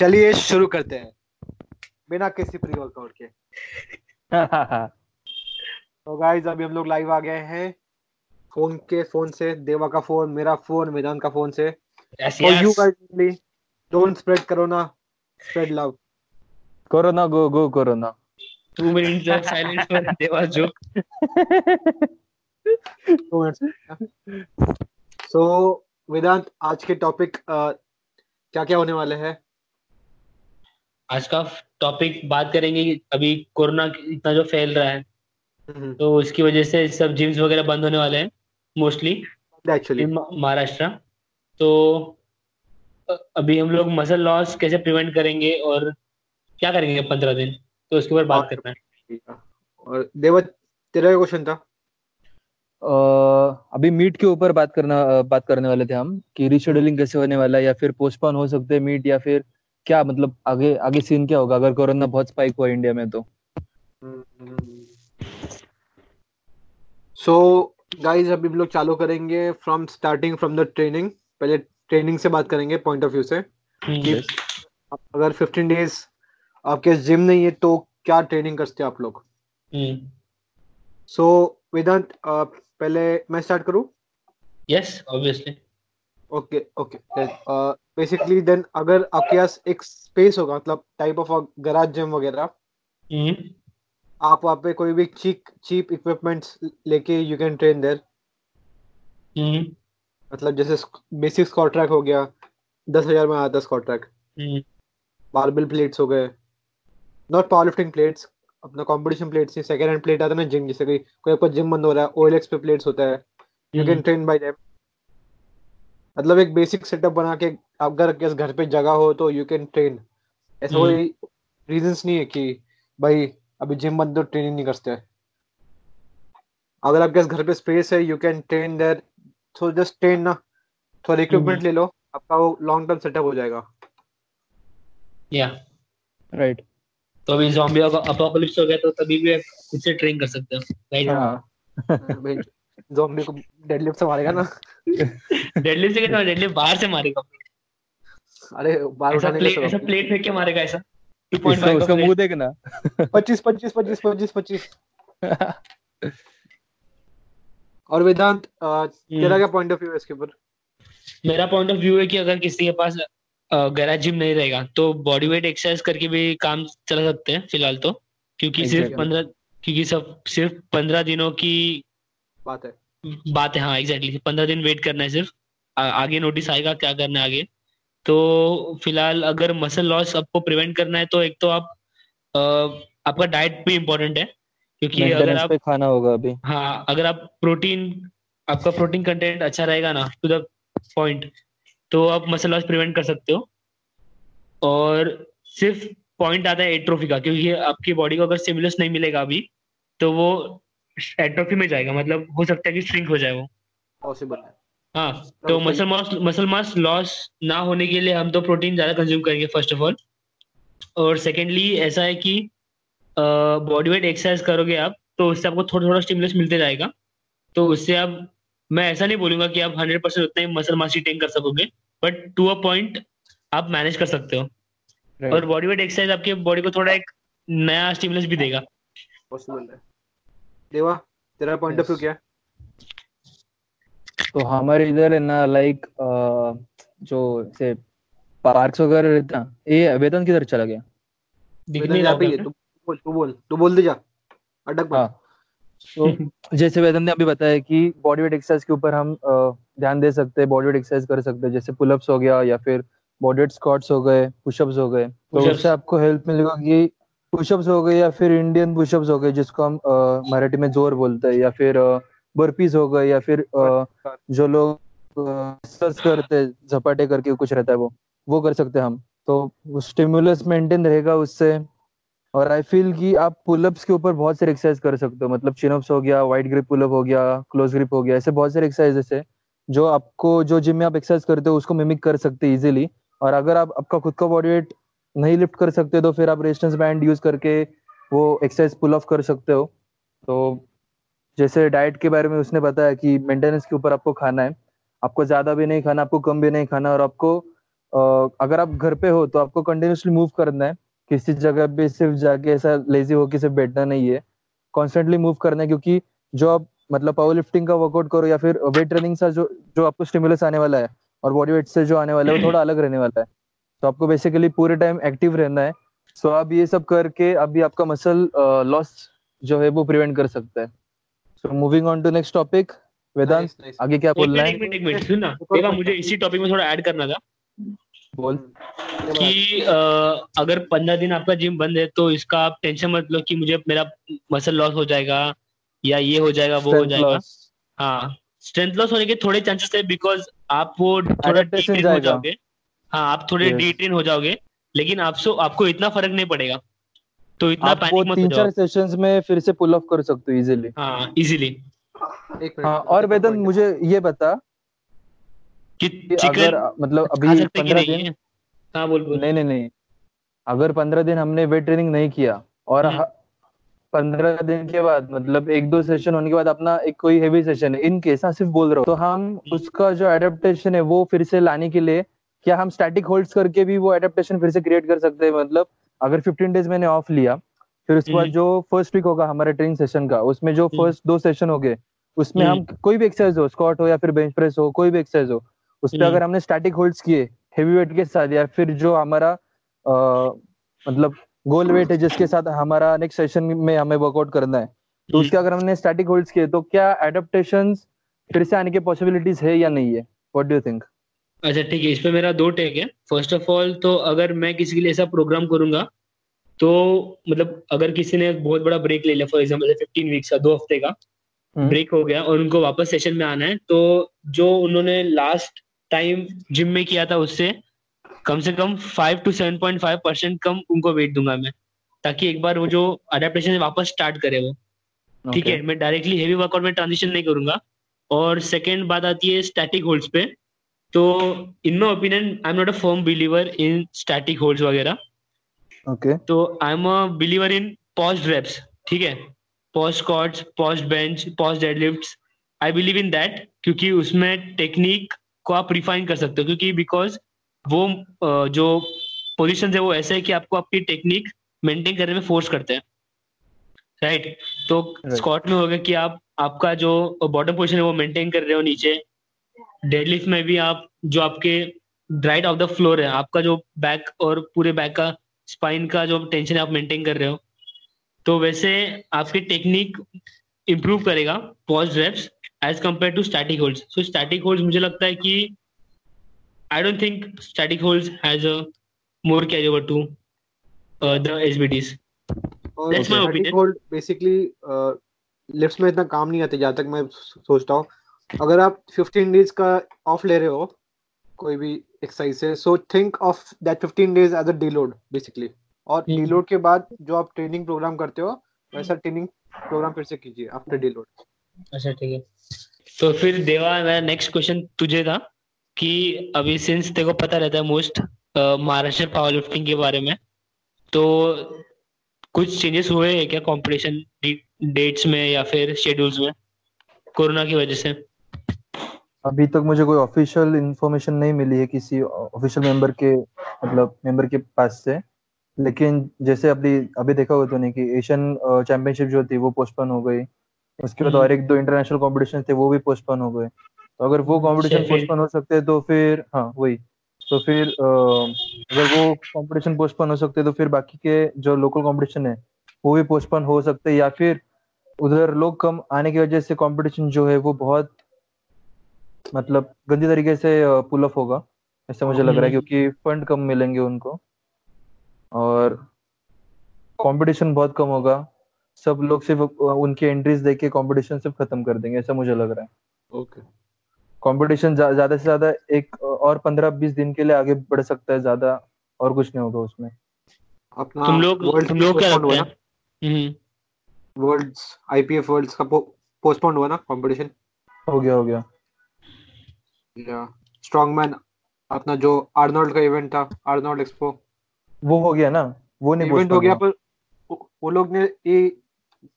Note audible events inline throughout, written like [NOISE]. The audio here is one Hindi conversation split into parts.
चलिए शुरू करते हैं। बिना किसी प्री वर्कआउट के। [LAUGHS] तो गाइस अभी हम लोग लाइव आ गए हैं। फ़ोन के फ़ोन से देवा का फ़ोन मेरा फ़ोन वेदांत का फ़ोन से। For you guys don't spread corona spread love corona go go corona Two minutes of silence for [LAUGHS] Deva's joke. So Vedant आज के टॉपिक क्या क्या होने वाले हैं? आज का टॉपिक बात करेंगे अभी कोरोना इतना जो फैल रहा है हम्म, तो उसकी वजह से सब जिम्स वगैरह बंद होने वाले हैं मोस्टली एक्चुअली महाराष्ट्र। तो अभी हम लोग मसल लॉस कैसे प्रिवेंट करेंगे और क्या करेंगे पंद्रह दिन? तो उसके ऊपर बात करना है। और देवा तेरा क्वेश्चन था? अह, अभी मीट के ऊपर बात करना बात करने वाले थे हम कि रिशेड्यूलिंग कैसे होने वाला है या फिर पोस्टपोन हो सकते हैं मीट या फिर क्या मतलब आगे आगे सीन क्या होगा? अगर कोरोना बहुत स्पाइक हुआ इंडिया में तो। सो गाइस अभी हम लोग चालू करेंगे from starting from the training पहले ट्रेनिंग से बात करेंगे पॉइंट ऑफ़ व्यू से। कि हम्म, अगर 15 डेज़ आपके जिम नहीं है तो क्या ट्रेनिंग करते हैं आप लोग? सो वेदांत अ, पहले मैं स्टार्ट करूँ? Yes obviously okay okay basically then अगर आपके पास एक स्पेस होगा मतलब टाइप ऑफ़ गराज जिम वगैरह हम्म, आप वहाँ पे कोई भी चीप चीप इक्विपमेंट्स लेके यू कैन ट्रेन देयर मतलब जैसे बेसिक स्क्वाट ट्रैक हो गया दस हज़ार में आता स्क्वाट ट्रैक बारबेल प्लेट्स हो गए। नॉट पावर लिफ्टिंग प्लेट्स अपना कंपटीशन प्लेट्स नहीं सेकंड हैंड प्लेट आता है ना जिम जैसे कोई कोई आपका जिम बंद हो रहा है ओएलएक्स पे प्लेट्स होता है you can train by them मतलब एक बेसिक सेटअप बना के अगर आपके पास घर पे जगह हो तो यू कैन ट्रेन ऐसा हम्म। कोई रीजंस नहीं है कि भाई अभी जिम बंद तो ट्रेनिंग नहीं करते अगर आपके घर पे स्पेस है you can train there so just train ना। थोड़ा इक्विपमेंट हम्म। ले लो आपका वो लॉन्ग टर्म सेटअप हो जाएगा। या राइट तो अभी जॉम्बी अपोकलिप्स हो गया तो तभी भी खुद से ट्रेन कर सकते हो। राइट हाँ। ज़ॉम्बी को डेडलिफ्ट से मारेगा ना। डेडलिफ्ट से कैसे डेडलिफ्ट बाहर से मारेगा। अरे बार ऐसा उठाने प्लेट ऐसा प्लेट फेंक के मारेगा ऐसा। 2.5 उसका मुँह देखना। पच्चीस पच्चीस पच्चीस पच्चीस पच्चीस। और वेदांत तेरा क्या पॉइंट ऑफ़ व्यू है इसके ऊपर? मेरा पॉइंट ऑफ़ व्यू है कि अगर किसी के पास गैराज जिम नहीं रहेगा तो बॉडी वेट एक्सरसाइज करके भी काम चला सकते हैं फ़िलहाल तो। क्योंकि सिर्फ़ पंद्रह क्योंकि सब सिर्फ़ पंद्रह दिनों की बात है। बात है हाँ एग्जैक्टली exactly. पंद्रह दिन वेट करना है सिर्फ़। आ, आगे नोटिस आएगा क्या करना है आगे। तो फ़िलहाल अगर मसल लॉस आपको प्रिवेंट करना है तो एक तो आप अ, आपका डाइट भी इम्पोर्टेंट है क्योंकि अगर आप खाना होगा अभी। हाँ अगर आप प्रोटीन आपका प्रोटीन कंटेंट अच्छा रहेगा ना टू द पॉइंट तो आप मसल लॉस प्रिवेंट कर सकते हो। और सिर्फ़ पॉइंट आता है एट्रोफी का क्योंकि आपकी बॉडी को अगर स्टिमुलस नहीं मिलेगा अभी तो वो एट्रोफी में जाएगा मतलब हो सकता है कि श्रिंक हो जाए वो। पॉसिबल है। हाँ तो muscle mass muscle mass loss ना होने के लिए हम तो प्रोटीन ज़्यादा कंज्यूम करेंगे फ़र्स्ट ऑफ़ ऑल और सेकेंडली ऐसा है कि बॉडी वेट एक्सरसाइज करोगे आप तो उससे आपको थोड़ा थोड़ा स्टिमुलस मिलते जाएगा। तो उससे आप मैं ऐसा नहीं बोलूँगा कि आप हंड्रेड परसेंट उतना ही मसल मास रिटेन कर सकोगे बट टू अ पॉइंट आप मैनेज कर सकते हो। Right. और बॉडी वेट एक्सरसाइज आपके बॉडी को थोड़ा एक नया स्टिमुलस भी देगा। पॉसिबल है। देवा तेरा पॉइंट ऑफ़ व्यू क्या तो हमारे इधर है ना लाइक जो से पार्क्स वगैरह रहता ये वेतन किधर चला गया? दिख वेदांत नहीं यहाँ पे रहा तू बोल तू बोल तू बोल दे जा अटक मत। हाँ। तो जैसे वेदन ने अभी बताया कि बॉडी वेट एक्सरसाइज के ऊपर हम ध्यान दे सकते हैं बॉडी वेट एक्सरसाइज कर सकते हैं जैसे पुलअप्स हो गया या फिर बॉडी वेट स्क्वाट्स हो गए पुशअप्स हो गए तो उससे आपको हेल्प मिलेगा कि पुशअप्स हो गए या फिर इंडियन पुशअप्स हो गए जिसको हम मराठी में ज़ोर बोलते हैं या फिर बर्पीज हो गए या फिर अ, जो लोग करते झपाटे करके कुछ रहता है वो वो कर सकते हैं हम। तो स्टिमुलस मेंटेन रहेगा उससे। और आई फील कि आप पुलअप्स के ऊपर बहुत सारे एक्सरसाइज कर सकते हो मतलब चिनअप्स हो गया वाइड ग्रिप पुलअप हो गया क्लोज ग्रिप हो गया ऐसे बहुत सारे एक्सरसाइजेस है जो आपको जो जिम में आप एक्सरसाइज करते हो उसको मिमिक कर सकते हैं इजीली और अगर आप आपका खुद का बॉडी वेट नहीं लिफ्ट कर सकते तो फिर आप रेजिस्टेंस बैंड यूज़ करके वो एक्सरसाइज पुल ऑफ़ कर सकते हो। तो जैसे डाइट के बारे में उसने बताया कि मेंटेनेंस के ऊपर आपको खाना है। आपको ज़्यादा भी नहीं खाना आपको कम भी नहीं खाना और आपको अगर आप घर पे हो तो आपको कंटिन्यूसली मूव करना है। किसी जगह पे सिर्फ़ जाके ऐसा लेजी हो के सिर्फ़ बैठना नहीं है। कॉन्स्टेंटली मूव करना है क्योंकि जो आप मतलब पावर लिफ्टिंग का वर्कआउट करो या फिर वेट ट्रेनिंग से जो जो आपको स्टिमुलस आने वाला है और बॉडी वेट से जो आने वाला है वो [CLEARS THROAT] थोड़ा अलग रहने वाला है। तो आपको बेसिकली पूरे टाइम एक्टिव रहना है। सो आप ये सब करके अभी आपका मसल लॉस जो है वो प्रिवेंट कर सकता है। So moving on to next topic Vedant. आगे क्या बोलना है? एक मिनट एक मिनट सुन ना। देखा मुझे इसी टॉपिक में थोड़ा ऐड करना था। बोल। कि आ, अगर पंद्रह दिन आपका जिम बंद है तो इसका आप टेंशन मत लो कि मुझे मेरा मसल लॉस हो जाएगा या ये हो जाएगा वो हो जाएगा। हाँ। स्ट्रेंथ लॉस होने के थोड़े चांसेस है बिकॉज़ आप वो थोड़ा हो जाओगे। हाँ आप थोड़े डिट्रेन हो जाओगे लेकिन आपसे आपको इतना फ़र्क नहीं पड़ेगा। तो इतना आप पैनिक मत तीन चार सेशंस में फिर से पुल ऑफ़ कर सकते हो इजीली हाँ इजीली हाँ और वेदन मुझे ये बता कि अगर मतलब अभी पंद्रह दिन हाँ बोल बोल। नहीं नहीं नहीं। अगर पंद्रह दिन हमने वेट ट्रेनिंग नहीं किया और हम्म। पंद्रह दिन के बाद मतलब एक दो सेशन होने के बाद अपना एक कोई हेवी सेशन है इन केस हाँ, सिर्फ़ बोल रहा हूँ तो हम हम्म। उसका जो एडेप्टेशन है वो फिर से लाने के लिए क्या हम स्टैटिक होल्ड्स करके भी वो एडेप्टेशन फिर से क्रिएट कर सकते हैं? मतलब अगर 15 डेज़ मैंने ऑफ़ लिया फिर उसके बाद हम्म। जो फ़र्स्ट वीक होगा हमारे ट्रेनिंग सेशन का उसमें जो फ़र्स्ट दो सेशन हो गए उसमें हम कोई भी एक्सरसाइज हो स्कॉट हो या फिर बेंच प्रेस हो कोई भी एक्सरसाइज हो उस पर अगर हमने स्टैटिक होल्ड्स किए हेवी वेट के साथ या फिर जो हमारा मतलब गोल वेट है जिसके साथ हमारा नेक्स्ट सेशन में हमें वर्कआउट करना है तो हम्म। उसके अगर हमने स्टैटिक होल्ड्स किए तो क्या एडेप्टेशन फिर से आने की पॉसिबिलिटीज है या नहीं है? व्हाट डू यू थिंक अच्छा ठीक है इस पे मेरा दो टेक है फ़र्स्ट ऑफ़ ऑल तो अगर मैं किसी के लिए ऐसा प्रोग्राम करूँगा तो मतलब अगर किसी ने बहुत बड़ा ब्रेक ले लिया फॉर एग्ज़ाम्पल फिफ्टीन वीक्स का दो हफ़्ते का ब्रेक हम्म। हो गया और उनको वापस सेशन में आना है तो जो उन्होंने लास्ट टाइम जिम में किया था उससे कम से कम five to seven point five percent कम उनको वेट दूँगा मैं ताकि एक बार वो जो अडेप्टेशन है वापस स्टार्ट करे वो ठीक okay. है मैं डायरेक्टली हेवी वर्कआउट में ट्रांजिशन नहीं करूँगा और सेकेंड बात आती है स्टैटिक होल्ड्स पे तो in my opinion I am not a firm believer in static holds वगैरह ओके तो I am a believer in paused reps ठीक है paused squats paused bench paused deadlifts I believe in that क्योंकि उसमें टेक्निक को आप रिफाइन कर सकते हो क्योंकि बिकॉज़ वो जो पोजिशन है वो ऐसे है कि आपको आपकी टेक्निक मेंटेन करने में फोर्स करते हैं राइट right? तो स्कॉट right. में होगा कि आप आपका जो बॉटम पोजिशन है वो मेंटेन कर रहे हो नीचे डेडलिफ्ट में भी आप जो आपके राइट ऑफ़ द फ्लोर है आपका जो बैक और पूरे बैक का स्पाइन का जो टेंशन है आप मेंटेन कर रहे हो तो वैसे आपकी टेक्निक इंप्रूव करेगा pause reps as compare to static holds so static holds मुझे लगता है कि I don't think static holds has a more carryover to uh, the SBDs. और That's my opinion. Hold basically lifts में इतना काम नहीं आते जहाँ तक मैं सोचता हूँ अगर आप 15 डेज़ का ऑफ़ ले रहे हो कोई भी एक्सरसाइज से so think of that 15 days as a deload basically और डीलोड के बाद जो आप ट्रेनिंग प्रोग्राम करते हो वैसा ट्रेनिंग प्रोग्राम फिर से कीजिए आफ्टर डीलोड अच्छा ठीक है। तो फिर देवा मेरा नेक्स्ट क्वेश्चन तुझे था कि अभी सिंस तेको पता रहता है मोस्ट महाराष्ट्र पावर लिफ्टिंग के बारे में तो कुछ चेंजेस हुए हैं क्या कंपटीशन डेट्स में या फिर शेड्यूल्स में? कोरोना की वजह से। अभी तक मुझे कोई ऑफिशियल इंफॉर्मेशन नहीं मिली है किसी ऑफिशियल मेंबर के मतलब मेंबर के पास से। लेकिन जैसे अभी अभी देखा हुआ तो नहीं कि एशियन चैंपियनशिप जो थी वो पोस्टपोन हो गई। उसके बाद हम्म। और एक दो इंटरनेशनल कंपटीशन थे वो भी पोस्टपोन हो गए। तो अगर वो कॉम्पिटिशन पोस्टपोन हो सकते हैं तो फिर हाँ वही। तो फिर अगर वो कॉम्पिटिशन पोस्टपोन हो सकते हैं तो फिर बाकी के जो लोकल कॉम्पिटिशन है वो भी पोस्टपोन हो सकते हैं। या फिर उधर लोग कम आने की वजह से कंपटीशन जो है वो बहुत मतलब गंदी तरीके से पुल ऑफ़ होगा ऐसा मुझे लग रहा है हम्म। क्योंकि फंड कम मिलेंगे उनको। और कंपटीशन बहुत कम होगा। सब लोग सिर्फ़ उनकी एंट्रीज देख के कंपटीशन सिर्फ़ खत्म कर देंगे ऐसा मुझे लग रहा है। Okay okay. कंपटीशन ज़्यादा से ज़्यादा एक और पंद्रह बीस दिन के लिए आगे बढ़ सकता है ज़्यादा और कुछ नहीं होगा उसमें। अपना तुम लोग तुम लोग क्या लगता है? वर्ल्ड्स आईपीएफ वर्ल्ड्स का पोस्टपोन हुआ ना कंपटीशन हो गया हो गया। या स्ट्रॉन्गमैन अपना जो आर्नोल्ड का इवेंट था आर्नोल्ड एक्सपो वो हो गया ना? वो नहीं इवेंट हो गया पर वो लोग ने ये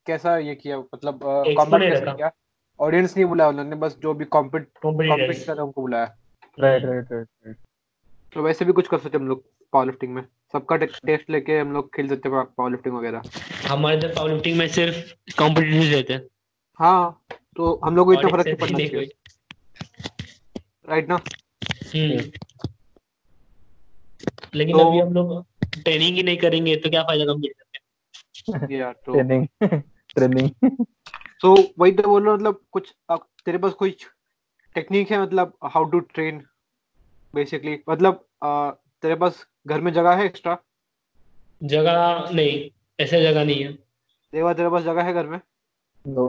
कैसा ये किया? मतलब कमेंट किया? ऑडियंस नहीं बुलाया उन्होंने बस जो भी कॉम्पिट कॉम्पिट कर उनको बुलाया। राइट राइट राइट तो वैसे भी कुछ कर सकते हम लोग पावर लिफ्टिंग में। सबका टेस्ट लेके हम लोग खेल सकते हैं पावर लिफ्टिंग वगैरह। हमारे इधर पावर लिफ्टिंग में सिर्फ़ कॉम्पिटिटिव रहते हैं। हाँ तो हम लोग को इतना फ़र्क नहीं पड़ना चाहिए। राइट ना हम्म। लेकिन तो, अभी हम लोग ट्रेनिंग ही नहीं करेंगे तो क्या फ़ायदा कंप्लीट करके यार तो ट्रेनिंग ट्रेनिंग तो वही तो बोल रहा मतलब कुछ तेरे पास कोई टेक्निक है मतलब हाउ टू ट्रेन बेसिकली मतलब तेरे पास घर में जगह है एक्स्ट्रा जगह नहीं ऐसे जगह नहीं है। देवा तेरे पास जगह है घर में? नो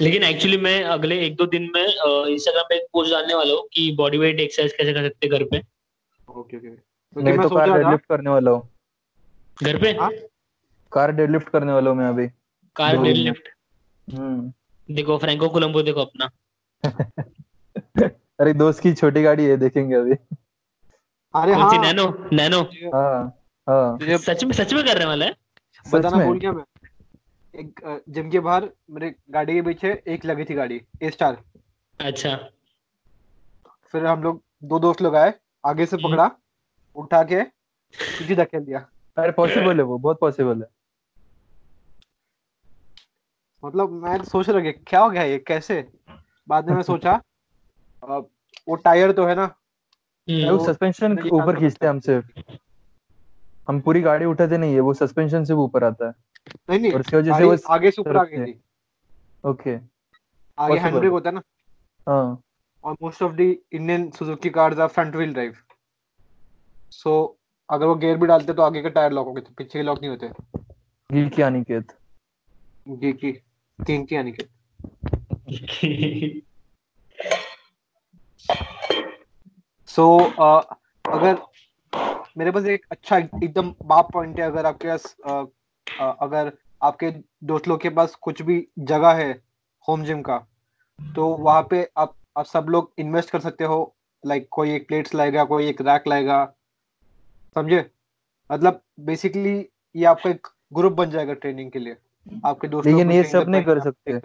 लेकिन एक्चुअली मैं अगले एक दो दिन में इंस्टाग्राम पे एक पोस्ट डालने वाला हूँ कि बॉडी वेट एक्सरसाइज कैसे कर सकते घर पे। ओके ओके मैं तो कार डेडलिफ्ट करने वाला हूँ। घर पे? हाँ? कार डेडलिफ्ट करने वाला हूँ मैं अभी। कार डेडलिफ्ट हम्म। देखो फ्रैंको कोलंबो देखो अपना। [LAUGHS] अरे दोस्त की छोटी गाड़ी है देखेंगे अभी। अरे हाँ। नैनो नैनो हाँ हाँ। सच में सच में करने वाला है? बताना भूल गया मैं। एक जिम के बाहर मेरे गाड़ी के पीछे एक लगी थी गाड़ी ए स्टार अच्छा। फिर हम लोग दो दोस्त लोग आए आगे से हम्म। पकड़ा उठा के सीधी धकेल दिया। अरे पॉसिबल है वो बहुत पॉसिबल है। मतलब मैं सोच रहा क्या हो गया ये कैसे? बाद में मैं सोचा वो टायर तो है ना हम्म। सस्पेंशन ऊपर खींचते हैं हमसे हम पूरी गाड़ी उठाते नहीं है वो सस्पेंशन से ऊपर आता है। नहीं नहीं और उसकी वजह से वो आगे से ऊपर आ गई थी। ओके। आगे हैंड ब्रेक होता है ना? हाँ। और most of the Indian Suzuki cars are front wheel drive so अगर वो गियर भी डालते तो आगे के टायर लॉक होते पीछे के लॉक नहीं होते। गी की अनिकेत। गी की किंग की अनिकेत। सो [LAUGHS] so, uh, अगर मेरे पास एक अच्छा एकदम बाप पॉइंट है अगर आपके पास अगर आपके दोस्त लोग के पास कुछ भी जगह है होम जिम का तो वहाँ पे आप आप सब लोग इन्वेस्ट कर सकते हो। लाइक कोई एक प्लेट्स लाएगा कोई एक रैक लाएगा। समझे? मतलब बेसिकली ये आपका एक ग्रुप बन जाएगा ट्रेनिंग के लिए। आपके दोस्तों लेकिन ये सब नहीं कर सकते।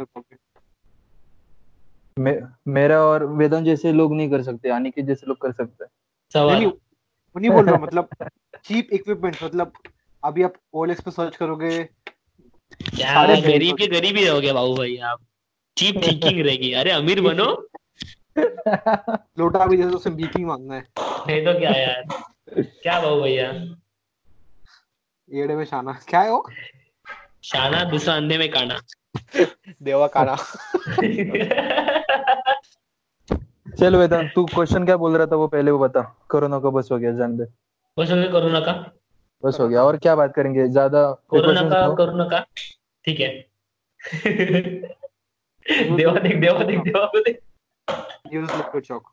मे, मेरा और वेदन जैसे लोग नहीं कर सकते यानी कि जैसे लोग कर सकते। नहीं, नहीं बोल रहा मतलब [LAUGHS] चीप इक्विपमेंट मतलब अभी आप ओएलएक्स पे सर्च करोगे सारे गरीब के गरीब ही रहोगे बाबू भाई आप। चीप थिंकिंग रहेगी। अरे अमीर बनो। [LAUGHS] लोटा भी जैसे बीपी मांगना है। नहीं तो क्या यार। क्या बाबू भैया? एड़े में शाना। क्या है वो? शाना दूसरा अंधे में काना। [LAUGHS] देवा काना। चल वेदांत तू क्वेश्चन क्या बोल रहा था वो पहले वो बता। कोरोना का बस हो गया जान दे। बस हो गया कोरोना का। बस हो गया और क्या बात करेंगे? ज़्यादा कोरोना का कोरोना का। ठीक है। देवा देख देवा देख देवा को देख यूज़ लिक्विड चौक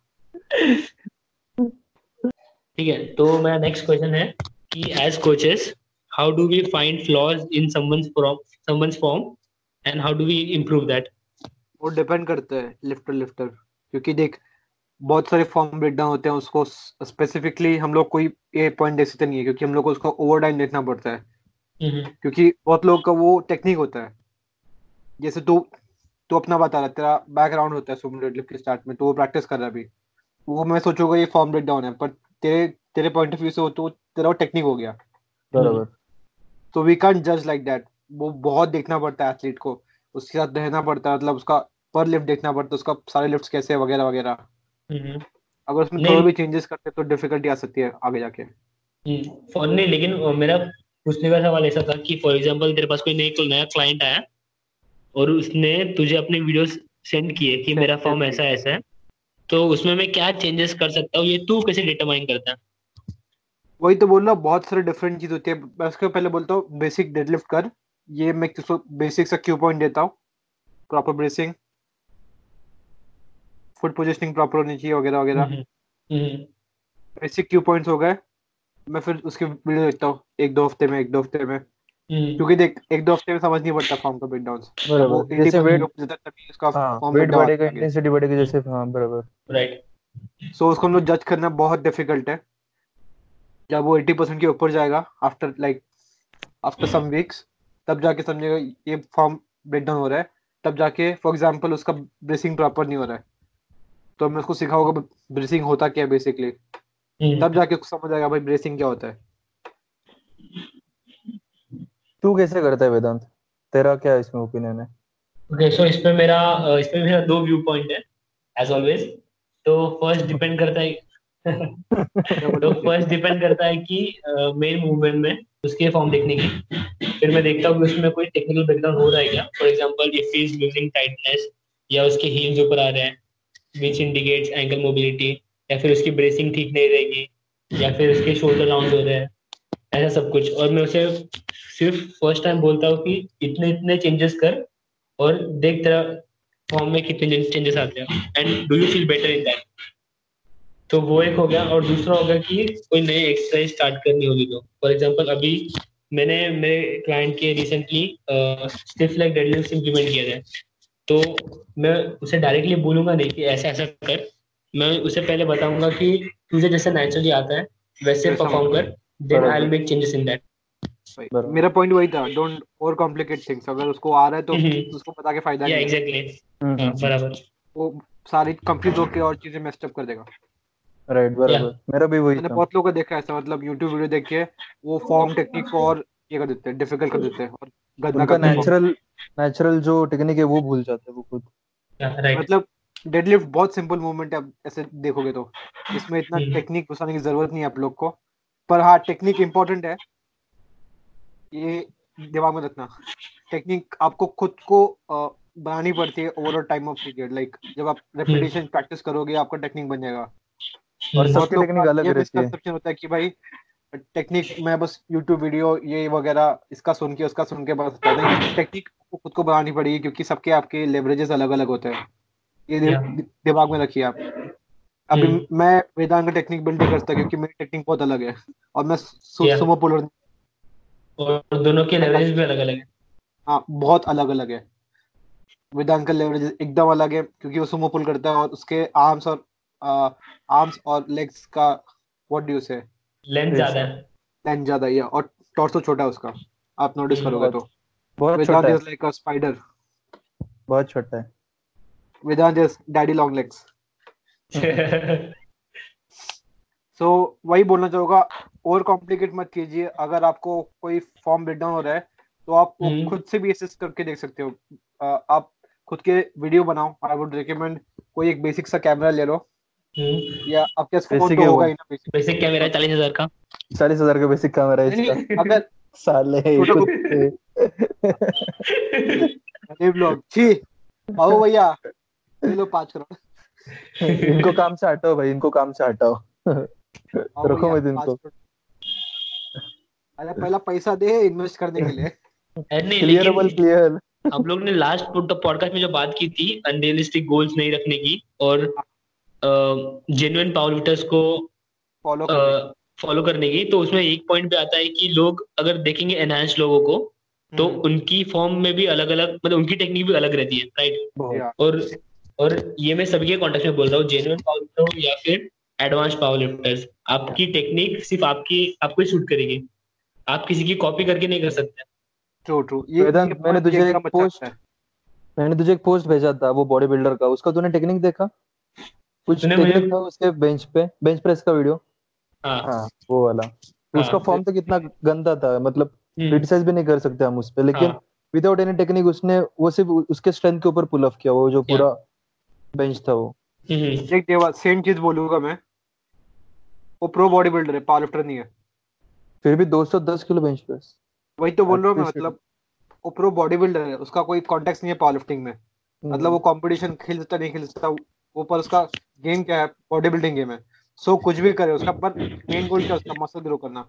ठीक है तो मेरा नेक्स्ट क्वेश्चन है कि as coaches how do we find flaws in someone's form someone's form and how do we improve that वो डिपेंड करता है लिफ्टर लिफ्टर क्योंकि देख बहुत सारे फॉर्म ब्रेकडाउन होते हैं उसको स्पेसिफिकली हम लोग कोई ए पॉइंट दे सकते नहीं है क्योंकि हम लोग को उसका ओवर टाइम देखना पड़ता है। क्योंकि बहुत लोग का वो टेक्निक होता है। जैसे तू तू अपना बता रहा तेरा बैकग्राउंड होता है सुमन डेडलिफ्ट के स्टार्ट में तो वो प्रैक्टिस कर रहा अभी। वो मैं सोचूँगा ये फॉर्म ब्रेकडाउन है पर तेरे तेरे पॉइंट ऑफ़ व्यू से हो तो तेरा वो टेक्निक हो गया। बराबर। तो वी कैंट जज लाइक दैट वो बहुत देखना पड़ता है एथलीट को उसके साथ रहना पड़ता है मतलब उसका पर लिफ्ट देखना पड़ता है उसका सारे लिफ्ट्स कैसे है वगैरह वगैरह। अगर उसमें थोड़ा भी चेंजेस करते तो डिफिकल्टी आ सकती है आगे जाके। फॉर नहीं लेकिन मेरा पूछने का सवाल ऐसा था कि फॉर एग्जांपल तेरे पास कोई नई नया क्लाइंट आया और उसने तुझे अपने वीडियोस सेंड किए कि मेरा फॉर्म ऐसा ऐसा है तो उसमें मैं क्या चेंजेस कर सकता हूँ? ये तू कैसे डिटरमाइन करता है? वही तो बोल रहा बहुत सारे डिफरेंट चीज़ होती है। मैं उसके पहले बोलता हूँ बेसिक डेडलिफ्ट कर। ये मैं बेसिक सा क्यू पॉइंट देता हूँ। Proper bracing foot positioning proper होनी चाहिए वगैरह वगैरह। बेसिक क्यू पॉइंट्स हो गए। मैं फिर उसके वीडियो देखता हूँ एक दो हफ़्ते में एक दो हफ़्ते में। हम्म। क्योंकि देख एक दो हफ़्ते में समझ नहीं पड़ता फॉर्म का ब्रेकडाउन जैसे वेट उसका फॉर्म वेट बढ़ेगा इंटेंसिटी बढ़ेगी जैसे हाँ बराबर। राइट सो उसको हम लोग जज करना बहुत डिफ़िकल्ट है। जब वो 80% के ऊपर जाएगा after like after some weeks तब जाके समझेगा ये फॉर्म ब्रेकडाउन हो रहा है। तब जाके फॉर एग्जांपल उसका ब्रेसिंग प्रॉपर नहीं हो रहा है। तो मैं उसको सिखाऊँगा ब्रेसिंग होता क्या बेसिकली हम्म। तब जाके उसको समझ आएगा भाई ब्रेसिंग क्या होता है। तू कैसे करता है वेदांत? तेरा क्या इसमें ओपिनियन है? ओके सो इसमें मेरा इसमें मेरा दो व्यू पॉइंट है एज ऑलवेज तो फ़र्स्ट डिपेंड करता है तो फ़र्स्ट डिपेंड करता है कि [LAUGHS] मेन मूवमेंट में उसके फॉर्म देखने की। फिर मैं देखता हूँ कि उसमें कोई टेक्निकल ब्रेकडाउन हो रहा है क्या। For example if he is losing tightness या उसके हील्स ऊपर आ रहे हैं। विच इंडिकेट्स एंकल मोबिलिटी या फिर उसकी ब्रेसिंग ठीक नहीं रहेगी, या फिर उसके शोल्डर राउंड हो रहे हैं, ऐसा सब कुछ। और मैं उसे सिर्फ़ फ़र्स्ट टाइम बोलता हूँ कि इतने इतने चेंजेस कर और देख तेरा फॉर्म में कितने चेंजेस आते हैं। And do you feel better in that तो वो एक हो गया। और दूसरा हो गया कि कोई नई एक्सरसाइज स्टार्ट करनी होगी तो। फॉर एग्जांपल अभी मैंने, मेरे क्लाइंट के recently stiff leg deadlift implement किया है तो मैं उसे डायरेक्टली बोलूँगा नहीं कि ऐसा ऐसा कर। मैं उसे पहले बताऊँगा कि तुझे जैसे नेचुरली आता है वैसे परफॉर्म कर then I will make changes in that मेरा पॉइंट वही था डोंट ओवर कॉम्प्लिकेट थिंग्स अगर उसको आ रहा है तो हम्म। उसको बता के फ़ायदा नहीं एग्जैक्टली बराबर। वो सारी कंफ्यूज होके और चीज़ें मेस्ड अप कर देगा। राइट बराबर। मेरा भी वही मैंने बहुत लोगों को देखा ऐसा मतलब YouTube वीडियो देख के वो फॉर्म टेक्निक को और ये कर देते हैं डिफ़िकल्ट कर देते हैं। और कर नेचुरल नेचुरल जो टेक्निक है वो भूल जाते हैं वो खुद। मतलब डेडलिफ्ट बहुत सिंपल मूवमेंट है ऐसे देखोगे तो। इसमें इतना टेक्निक hmm. घुसाने की ज़रूरत नहीं है आप लोग को। पर हाँ टेक्निक इंपॉर्टेंट है। ये दिमाग में रखना। टेक्निक आपको खुद को बनानी पड़ती है over time of period like जब आप रेपिटेशन hmm. प्रैक्टिस करोगे आपका टेक्निक बन जाएगा। और सबकी टेक्निक अलग रहती है। होता है कि भाई टेक्निक मैं बस यूट्यूब वीडियो ये वगैरह इसका सुन के उसका सुन के बस टेक्निक खुद को बनानी पड़ेगी क्योंकि सबके आपके लेवरेजेस अलग अलग होते हैं। ये दिमाग में रखिए आप। अभी hmm. मैं वेदांत का टेक्निक बिल्ड नहीं करता क्योंकि मेरी टेक्निक बहुत अलग है और मैं सुमो पुलर और दोनों के लेवरेज भी अलग अलग है। हाँ बहुत अलग अलग है। वेदांत का लेवरेज एकदम अलग है क्योंकि वो सुमो पुल करता है और उसके आर्म्स और आर्म्स और लेग्स का what do you say length ज़्यादा है। लेंथ ज़्यादा है और टॉर्सो छोटा है उसका। आप नोटिस hmm, करोगे तो। बहुत छोटा है। लाइक अ स्पाइडर बहुत छोटा है। Vedant is daddy long legs so वही बोलना चाहूँगा और कॉम्प्लिकेट मत कीजिए। अगर आपको कोई फॉर्म ब्रेकडाउन हो रहा है तो आप hmm. खुद से भी असेस करके देख सकते हो। uh, आप खुद के वीडियो बनाओ। आई वुड रिकमेंड कोई एक बेसिक सा कैमरा ले लो। या आपके पास फ़ोन तो होगा ही ना बेसिक कैमरा चालीस हज़ार का। चालीस हज़ार का बेसिक कैमरा है इसका। अगर साले। अरे ब्लॉग छी आओ भैया। ले लो पाँच करोड़। इनको काम से हटाओ भाई इनको काम से हटाओ। रखो मत इनको। अरे पहला पैसा दे इन्वेस्ट करने के लिए। क्लियरेबल क्लियर हम लोग ने लास्ट पॉडकास्ट में जो बात की थी अनरियलिस्टिक गोल्स नहीं रखने की और जेन्युइन पावर लिफ्टर्स को फॉलो फॉलो करने की। तो उसमें एक पॉइंट पे आता है कि लोग अगर देखेंगे एनहांस लोगों को तो हम्म। उनकी फॉर्म में भी अलग अलग मतलब उनकी टेक्निक भी अलग रहती है राइट और और ये मैं सभी के कॉन्टेक्ट में बोल रहा हूँ जेन्युइन पावर लिफ्टर हो या फिर एडवांस पावर लिफ्टर्स आपकी टेक्निक सिर्फ़ आपकी आपको ही शूट करेगी। आप किसी की कॉपी करके नहीं कर सकते। ट्रू ट्रू ये मैंने तुझे एक पोस्ट मैंने तुझे एक पोस्ट भेजा था वो बॉडी बिल्डर का। उसका तूने टेक्निक देखा? कुछ टेक्निक था उसके बेंच पे बेंच प्रेस का वीडियो हाँ, हाँ वो वाला। हाँ, उसका फॉर्म तो कितना गंदा था मतलब क्रिटिसाइज हम्म। भी नहीं कर सकते हम उस पे लेकिन विदाउट एनी टेक्निक उसने वो सिर्फ़ उसके स्ट्रेंथ के ऊपर पुल ऑफ़ किया वो जो पूरा बेंच था वो। हम्म। एक देवा सेम चीज़ बोलूँगा मैं। वो प्रो बॉडी बिल्डर है पावर लिफ्टर नहीं है। फिर भी 210 किलो बेंच प्रेस वही तो बोल रहा हूँ मैं मतलब वो प्रो बॉडी बिल्डर है उसका कोई कॉन्टेक्ट नहीं है पावर लिफ्टिंग में। मतलब हम्म। वो कंपटीशन खेलता नहीं खेलता वो पर उसका गेम क्या है? बॉडी बिल्डिंग गेम है। सो कुछ भी करे उसका पर मेन गोल क्या उसका मसल ग्रो करना।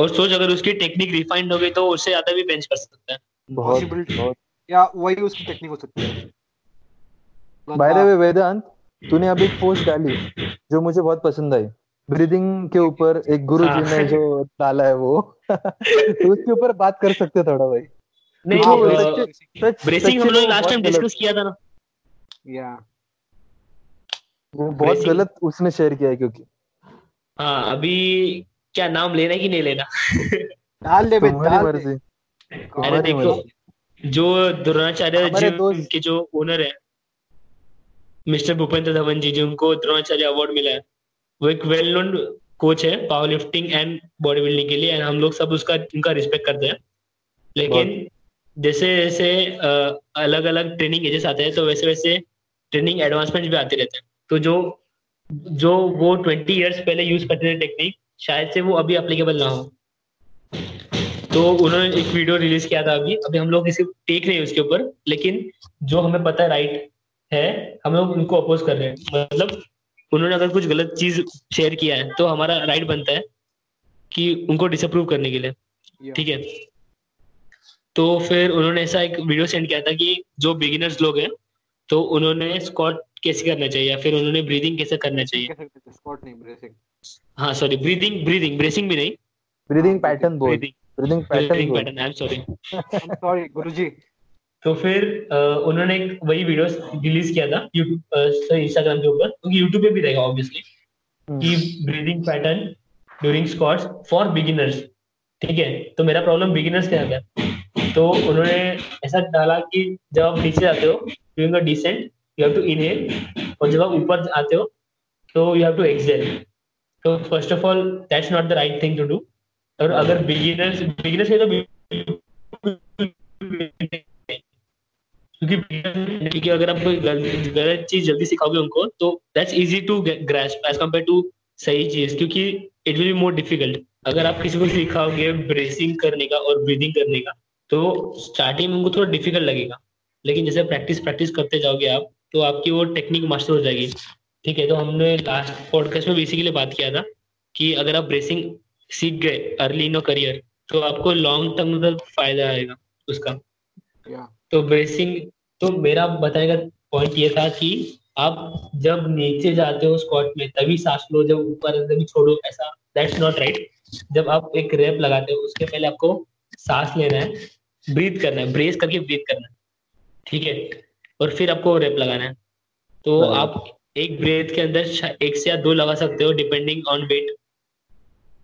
और सोच अगर उसकी टेक्निक रिफाइंड हो गई तो उससे ज़्यादा भी बेंच कर सकता है। बहुत बहुत। या वही उसकी टेक्निक हो सकती है। बाय द वे वेदांत तूने अभी एक पोस्ट डाली जो मुझे बहुत पसंद आई। ब्रीदिंग के ऊपर एक गुरु जी ने हाँ। जो डाला है वो। तो उसके ऊपर बात कर सकते हैं थोड़ा भाई। नहीं ब्रेसिंग हम लोग लास्ट टाइम डिस्कस किया था ना। या वो बहुत गलत उसने शेयर किया है क्योंकि। हाँ अभी क्या नाम लेना कि नहीं लेना? डाल दे अरे देखो जो द्रोणाचार्य जी के जो ओनर है मिस्टर भूपेंद्र धवन जी जी उनको द्रोणाचार्य अवार्ड मिला है वो एक वेल नोन कोच है power lifting and body building के लिए एंड हम लोग सब उसका उनका रिस्पेक्ट करते हैं। लेकिन जैसे जैसे अलग अलग ट्रेनिंग एजेस आते हैं तो वैसे वैसे ट्रेनिंग एडवांसमेंट भी आते रहते हैं। तो जो जो वो ट्वेंटी इयर्स पहले यूज़ करते थे टेक्निक शायद से वो अभी अप्लीकेबल ना हो। तो उन्होंने एक वीडियो रिलीज़ किया था अभी। अभी हम लोग किसी टेक नहीं उसके ऊपर लेकिन जो हमें पता है राइट है हम लोग उनको अपोज कर रहे हैं। मतलब उन्होंने अगर कुछ गलत चीज़ शेयर किया है तो हमारा राइट बनता है कि उनको डिसअप्रूव करने के लिए। ठीक है? तो फिर उन्होंने ऐसा एक वीडियो सेंड किया था कि जो बिगिनर्स लोग हैं तो उन्होंने स्कॉट कैसे करना चाहिए या फिर उन्होंने ब्रीदिंग कैसे करना चाहिए? स्कॉट नहीं ब्रेसिंग हाँ सॉरी ब्रीदिंग ब्रीदिंग ब्रेसिंग भी नहीं। ब्रीदिंग पैटर्न बोल। Breathing pattern pattern I am sorry sorry गुरुजी। तो फिर उन्होंने एक वही वीडियो रिलीज़ किया था यूट्यूब इंस्टाग्राम के ऊपर। क्योंकि यूट्यूब पे भी रहेगा ऑब्वियसली हम्म। कि breathing pattern during squats for beginners ठीक है? तो मेरा प्रॉब्लम बिगिनर्स क्या गया। तो उन्होंने ऐसा डाला कि जब आप नीचे जाते हो during a descent you have to inhale और जब आप ऊपर आते हो तो यू हैव टू एक्सेल तो first of all that's not the right thing to do और अगर बिगिनर्स बिगिनर्स है तो क्योंकि अगर आप कोई गलत चीज़ जल्दी सिखाओगे उनको तो that's easy to grasp as compare to सही चीज़, क्योंकि it will be more difficult अगर आप किसी को सिखाओगे ब्रेसिंग करने का और ब्रीदिंग करने का तो स्टार्टिंग में उनको थोड़ा डिफ़िकल्ट लगेगा. लेकिन जैसे प्रैक्टिस प्रैक्टिस करते जाओगे आप तो आपकी वो टेक्निक मास्टर हो जाएगी। ठीक है तो हमने लास्ट पॉडकास्ट में बेसिकली बात किया था कि अगर आप ब्रेसिंग सीख गए अर्ली इन करियर तो आपको लॉन्ग टर्म मतलब फ़ायदा आएगा उसका। तो ब्रेसिंग तो मेरा बताने का पॉइंट ये था कि आप जब नीचे जाते हो स्क्वाट में तभी सांस लो जब ऊपर तभी छोड़ो ऐसा दैट्स नॉट राइट जब आप एक रैप लगाते हो उसके पहले आपको सांस लेना है ब्रीथ करना है ब्रेस करके ब्रीथ करना है। ठीक है? और फिर आपको रेप लगाना है। तो आप एक ब्रेथ के अंदर एक से या दो लगा सकते हो डिपेंडिंग ऑन वेट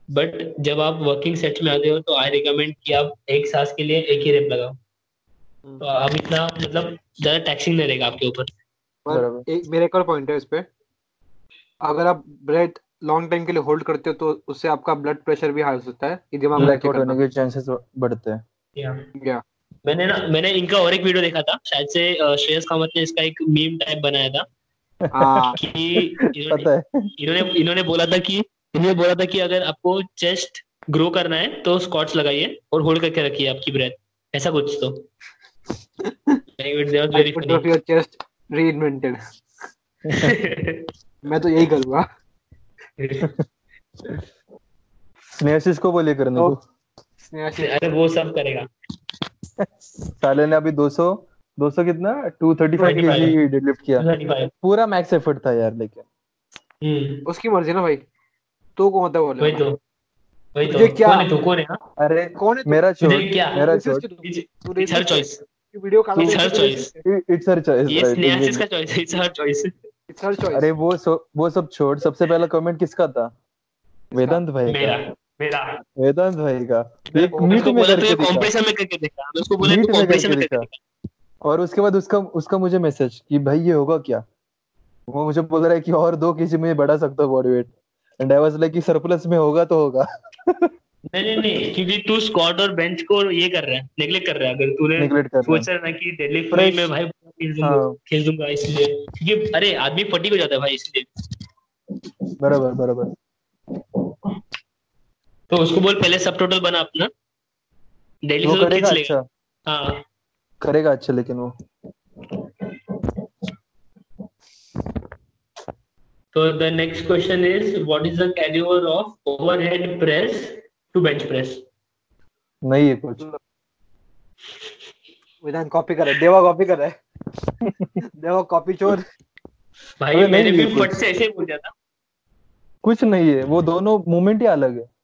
बट जब आप वर्किंग सेट में आते हो तो आई रिकमेंड कि आप एक सांस के लिए एक ही रेप लगाओ। तो अब इतना मतलब ज़्यादा टैक्सिंग नहीं रहेगा आपके ऊपर। एक मेरे एक और पॉइंट है इस पे। अगर आप ब्रेथ लॉन्ग टाइम के लिए होल्ड करते हो तो उससे आपका ब्लड प्रेशर भी हाई हो सकता है। दिमाग में होने के चांसेस बढ़ते हैं। या मैंने ना मैंने इनका और एक वीडियो देखा था शायद से श्रेयस कामत ने इसका एक मीम टाइप बनाया था। हाँ। कि इन्होंने इन्होंने इन्होंने बोला था कि इन्होंने बोला था कि अगर आपको चेस्ट ग्रो करना है तो स्क्वाट्स लगाइए और होल्ड करके रखिए आपकी ब्रेथ ऐसा कुछ तो। [LAUGHS] मैं तो यही करूँगा। स्नेहाशीष को बोलिए करने को अरे वो सब करेगा। साले ने अभी 200 200 कितना? 235 केजी डेडलिफ्ट किया। पूरा मैक्स एफर्ट था यार लेकिन। हम्म। उसकी मर्ज़ी ना भाई। तो कौन था बोले? वही तो। वही तो। क्या कौन है तो? कौन है हाँ? अरे कौन है मेरा चोट मेरा चोट इट्स हर चॉइस वीडियो का it's her choice it's her choice ये स्नेहासिस का चॉइस है? It's her choice it's her choice अरे वो वो सब छोड़। सबसे पहला कमेंट किसका था? वेदांत भाई मेरा। मेरा। वेदांत भाई का। एक मीट में करके कंपटीशन में करके देखा। मैं उसको बोला तो कंपटीशन में करके और उसके बाद उसका उसका मुझे मैसेज कि भाई ये होगा क्या? वो मुझे बोल रहा है कि और दो केजी में बढ़ा सकता हूँ body weight and I was like कि सरप्लस में होगा तो होगा. [LAUGHS] नहीं नहीं नहीं क्योंकि तू स्क्वाट और बेंच को ये कर रहा है नेग्लेक्ट कर रहा है। अगर तूने सोच रहा है। कि डेडलिफ्ट में भाई खेल दूँगा हाँ। खेल दूँगा इसलिए। क्योंकि अरे आदमी फटी हो जाता है भाई इसलिए। बराबर बराबर। तो उसको बोल पहले सब टोटल बना अपना। डेली खींच लेगा अच्छा। हाँ। करेगा अच्छा लेकिन वो। So the next question is, what is the caliber of overhead press to bench press? नहीं है कुछ। विधान कॉपी कर रहा है। देवा कॉपी कर रहा है। देवा कॉपी चोर। भाई मेरे भी फट से ऐसे बोल जाता कुछ नहीं है। वो दोनों मूवमेंट ही अलग है।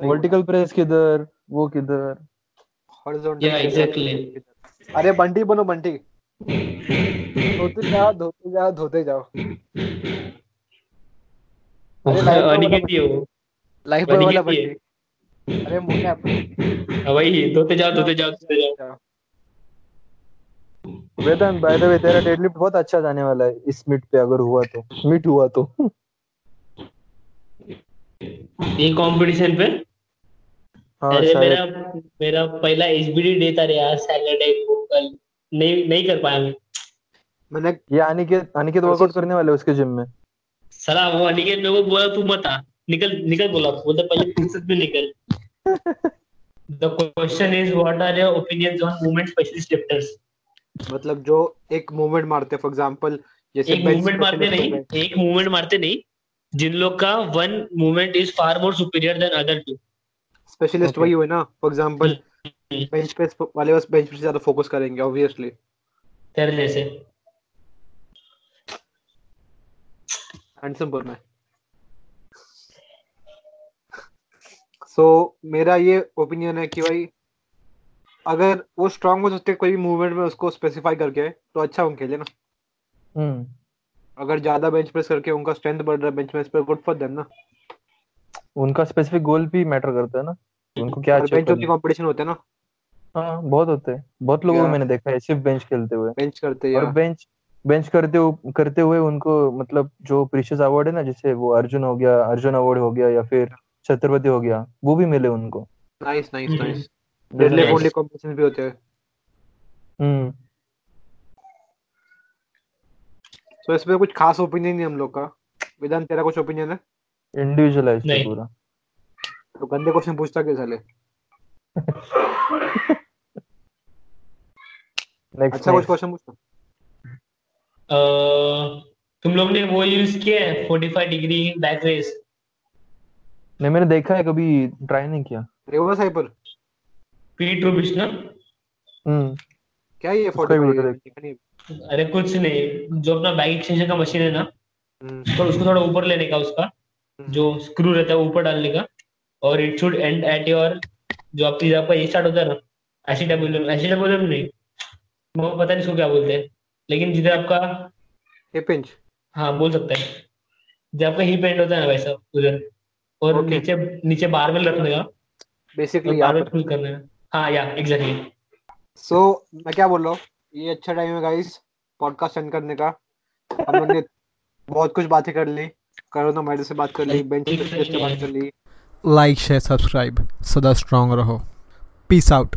वर्टिकल प्रेस किधर वो किधर। हॉरिजॉन्टल या एग्जैक्टली अरे बंटी बनो बंटी। धोते जाओ धोते जाओ धोते जाओ। [LAUGHS] अनिकेत ही हो। लाइफ बॉय वाला बंटी। अरे मुन्ना हाँ, वही धोते जाओ धोते जाओ धोते जाओ। वेदन बाय द वे तेरा डेडलिफ्ट बहुत अच्छा जाने वाला है इस मिड पे अगर हुआ तो। मिड हुआ तो। ये कंपटीशन पे? हाँ अरे शायद। मेरा मेरा पहला एचबीडी डे था रे यार सैटरडे को कल। नहीं नहीं कर पाया मैं। मैंने ये अनिकेत अनिकेत वर्कआउट करने वाले उसके जिम में। सला वो अनिकेत मेरे को बोला तू मत आ। निकल निकल बोला बोलता पहले फुर्सत में निकल। The question is what are your opinions on movement specialist lifters मतलब जो एक मूवमेंट मारते फॉर एग्जांपल जैसे एक मूवमेंट मारते नहीं हो। एक मूवमेंट मारते नहीं जिन लोग का one movement is far more superior than other to specialist. वही हुए ना? For example. बेंच प्रेस वाले बस बेंच प्रेस ज़्यादा फोकस करेंगे ऑब्वियसली तेरे जैसे। हैंडसम पर मैं। सो so, मेरा ये ओपिनियन है कि भाई अगर वो स्ट्रांग हो सकते कोई भी मूवमेंट में उसको स्पेसिफाई करके तो अच्छा उनके लिए ना। हम्म। अगर ज़्यादा बेंच प्रेस करके उनका स्ट्रेंथ बढ़ रहा है बेंच प्रेस पर गुड फॉर देम ना। उनका स्पेसिफिक गोल भी मैटर करता है ना? उनको क्या और अचीव बेंच करना कंपटीशन होते हैं ना? है। हाँ बहुत होते हैं। बहुत लोगों को मैंने देखा है सिर्फ़ बेंच खेलते हुए। बेंच करते और बेंच बेंच करते हु- करते हुए उनको मतलब जो प्रीशियस अवार्ड है ना जैसे वो अर्जुन हो गया अर्जुन अवार्ड हो गया या फिर छत्रपति हो गया वो भी मिले उनको। Nice nice hmm. Nice deadlift only competition भी होते हैं। हम्म। तो इसमें कुछ खास ओपिनियन नहीं हम लोग का। विधान तेरा कुछ ओपिनियन है? इंडिविजुअलाइज नहीं। पूरा. तो गंदे क्वेश्चन पूछता क्या साले? नेक्स्ट अच्छा कुछ क्वेश्चन पूछता। तुम लोग ने वो यूज़ किया है? 45 डिग्री बैक रेस नहीं मैंने देखा है कभी ट्राई नहीं किया। रिवर्स हाइपर पीट रूबिश ना हम्म। क्या है ये उसका 45 डिग्री? अरे कुछ नहीं जो अपना बैग एक्सटेंशन का मशीन है ना हम्म, तो उसको थोड़ा ऊपर लेने का उसका। जो स्क्रू रहता है ऊपर डालने का और it should end at your जो आपकी आपका ये स्टार्ट होता है ना एसिटाबुलम एसिटाबुलम नहीं वो पता नहीं इसको क्या बोलते हैं लेकिन जिधर आपका हिप इंच हाँ बोल सकते हैं। जब आपका हिप एंड होता है ना वैसा उधर और Okay. नीचे नीचे बारबेल रखने का। बेसिकली यहाँ बारबेल पुल करने का। हाँ या एग्जैक्टली सो so, मैं क्या बोल रहा हूँ? ये अच्छा टाइम है गाइस पॉडकास्ट एंड करने का। हम लोग ने बहुत कुछ बातें कर ली। कोरोना वायरस से बात कर ली बेंच से बात कर ली। लाइक शेयर सब्सक्राइब सदा स्ट्रांग रहो। Peace out